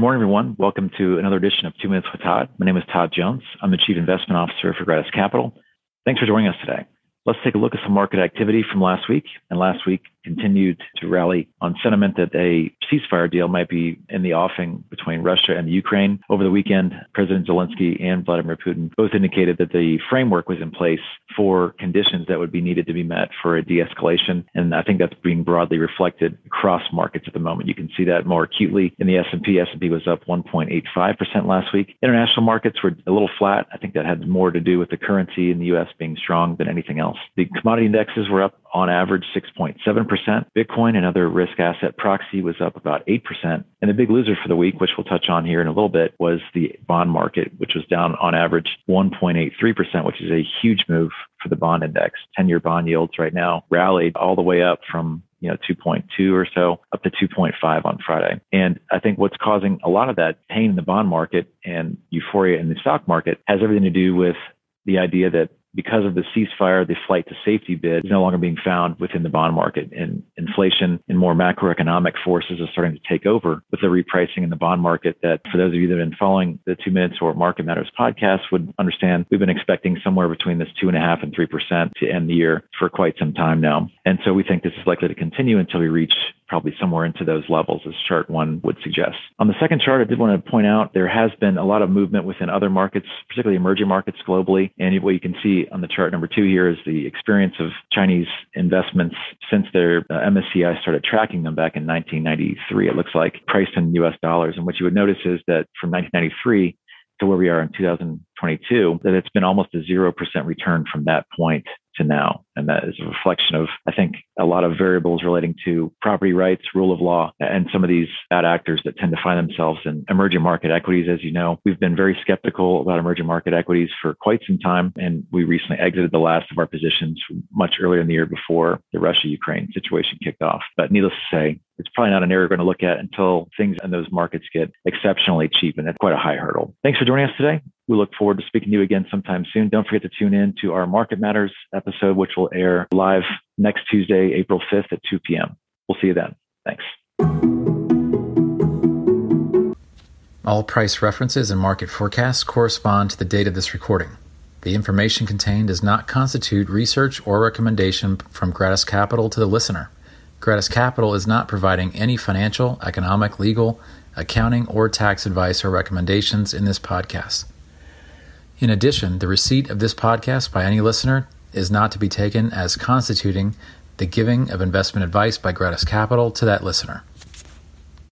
Good morning, everyone. Welcome to another edition of Two Minutes with Todd. My name is Todd Jones. I'm the Chief Investment Officer for Gratus Capital. Thanks for joining us today. Let's take a look at some market activity from last week. And last week continued to rally on sentiment that a ceasefire deal might be in the offing between Russia and Ukraine. Over the weekend, President Zelensky and Vladimir Putin both indicated that the framework was in place for conditions that would be needed to be met for a de-escalation. And I think that's being broadly reflected across markets at the moment. You can see that more acutely in the S&P. S&P was up 1.85% last week. International markets were a little flat. I think that had more to do with the currency in the U.S. being strong than anything else. The commodity indexes were up on average 6.7%. Bitcoin, another risk asset proxy, was up about 8%. And the big loser for the week, which we'll touch on here in a little bit, was the bond market, which was down on average 1.83%, which is a huge move for the bond index. 10 year bond yields right now rallied all the way up from you know 2.2 or so up to 2.5 on Friday. And I think what's causing a lot of that pain in the bond market and euphoria in the stock market has everything to do with the idea that because of the ceasefire, the flight to safety bid is no longer being found within the bond market. And inflation and more macroeconomic forces are starting to take over with the repricing in the bond market. That for those of you that have been following the two minutes or Market Matters podcast would understand, we've been expecting somewhere between this two and a half and three percent to end the year for quite some time now. And so we think this is likely to continue until we reach probably somewhere into those levels, as chart one would suggest. On the second chart, I did want to point out there has been a lot of movement within other markets, particularly emerging markets globally. And what you can see on the chart number two here is the experience of Chinese investments since their uh, MSCI started tracking them back in 1993. It looks like priced in US dollars. And what you would notice is that from 1993 to where we are in 2022, that it's been almost a 0% return from that point to now. And that is a reflection of, I think, a lot of variables relating to property rights, rule of law, and some of these bad actors that tend to find themselves in emerging market equities. As you know, we've been very skeptical about emerging market equities for quite some time. And we recently exited the last of our positions much earlier in the year before the Russia Ukraine situation kicked off. But needless to say, it's probably not an area we're going to look at until things in those markets get exceptionally cheap. And that's quite a high hurdle. Thanks for joining us today. We look forward to speaking to you again sometime soon. Don't forget to tune in to our Market Matters episode, which will air live next Tuesday, April 5th at 2 p.m. We'll see you then. Thanks. All price references and market forecasts correspond to the date of this recording. The information contained does not constitute research or recommendation from Gratus Capital to the listener. Gratus Capital is not providing any financial, economic, legal, accounting, or tax advice or recommendations in this podcast. In addition, the receipt of this podcast by any listener is not to be taken as constituting the giving of investment advice by Gratus Capital to that listener.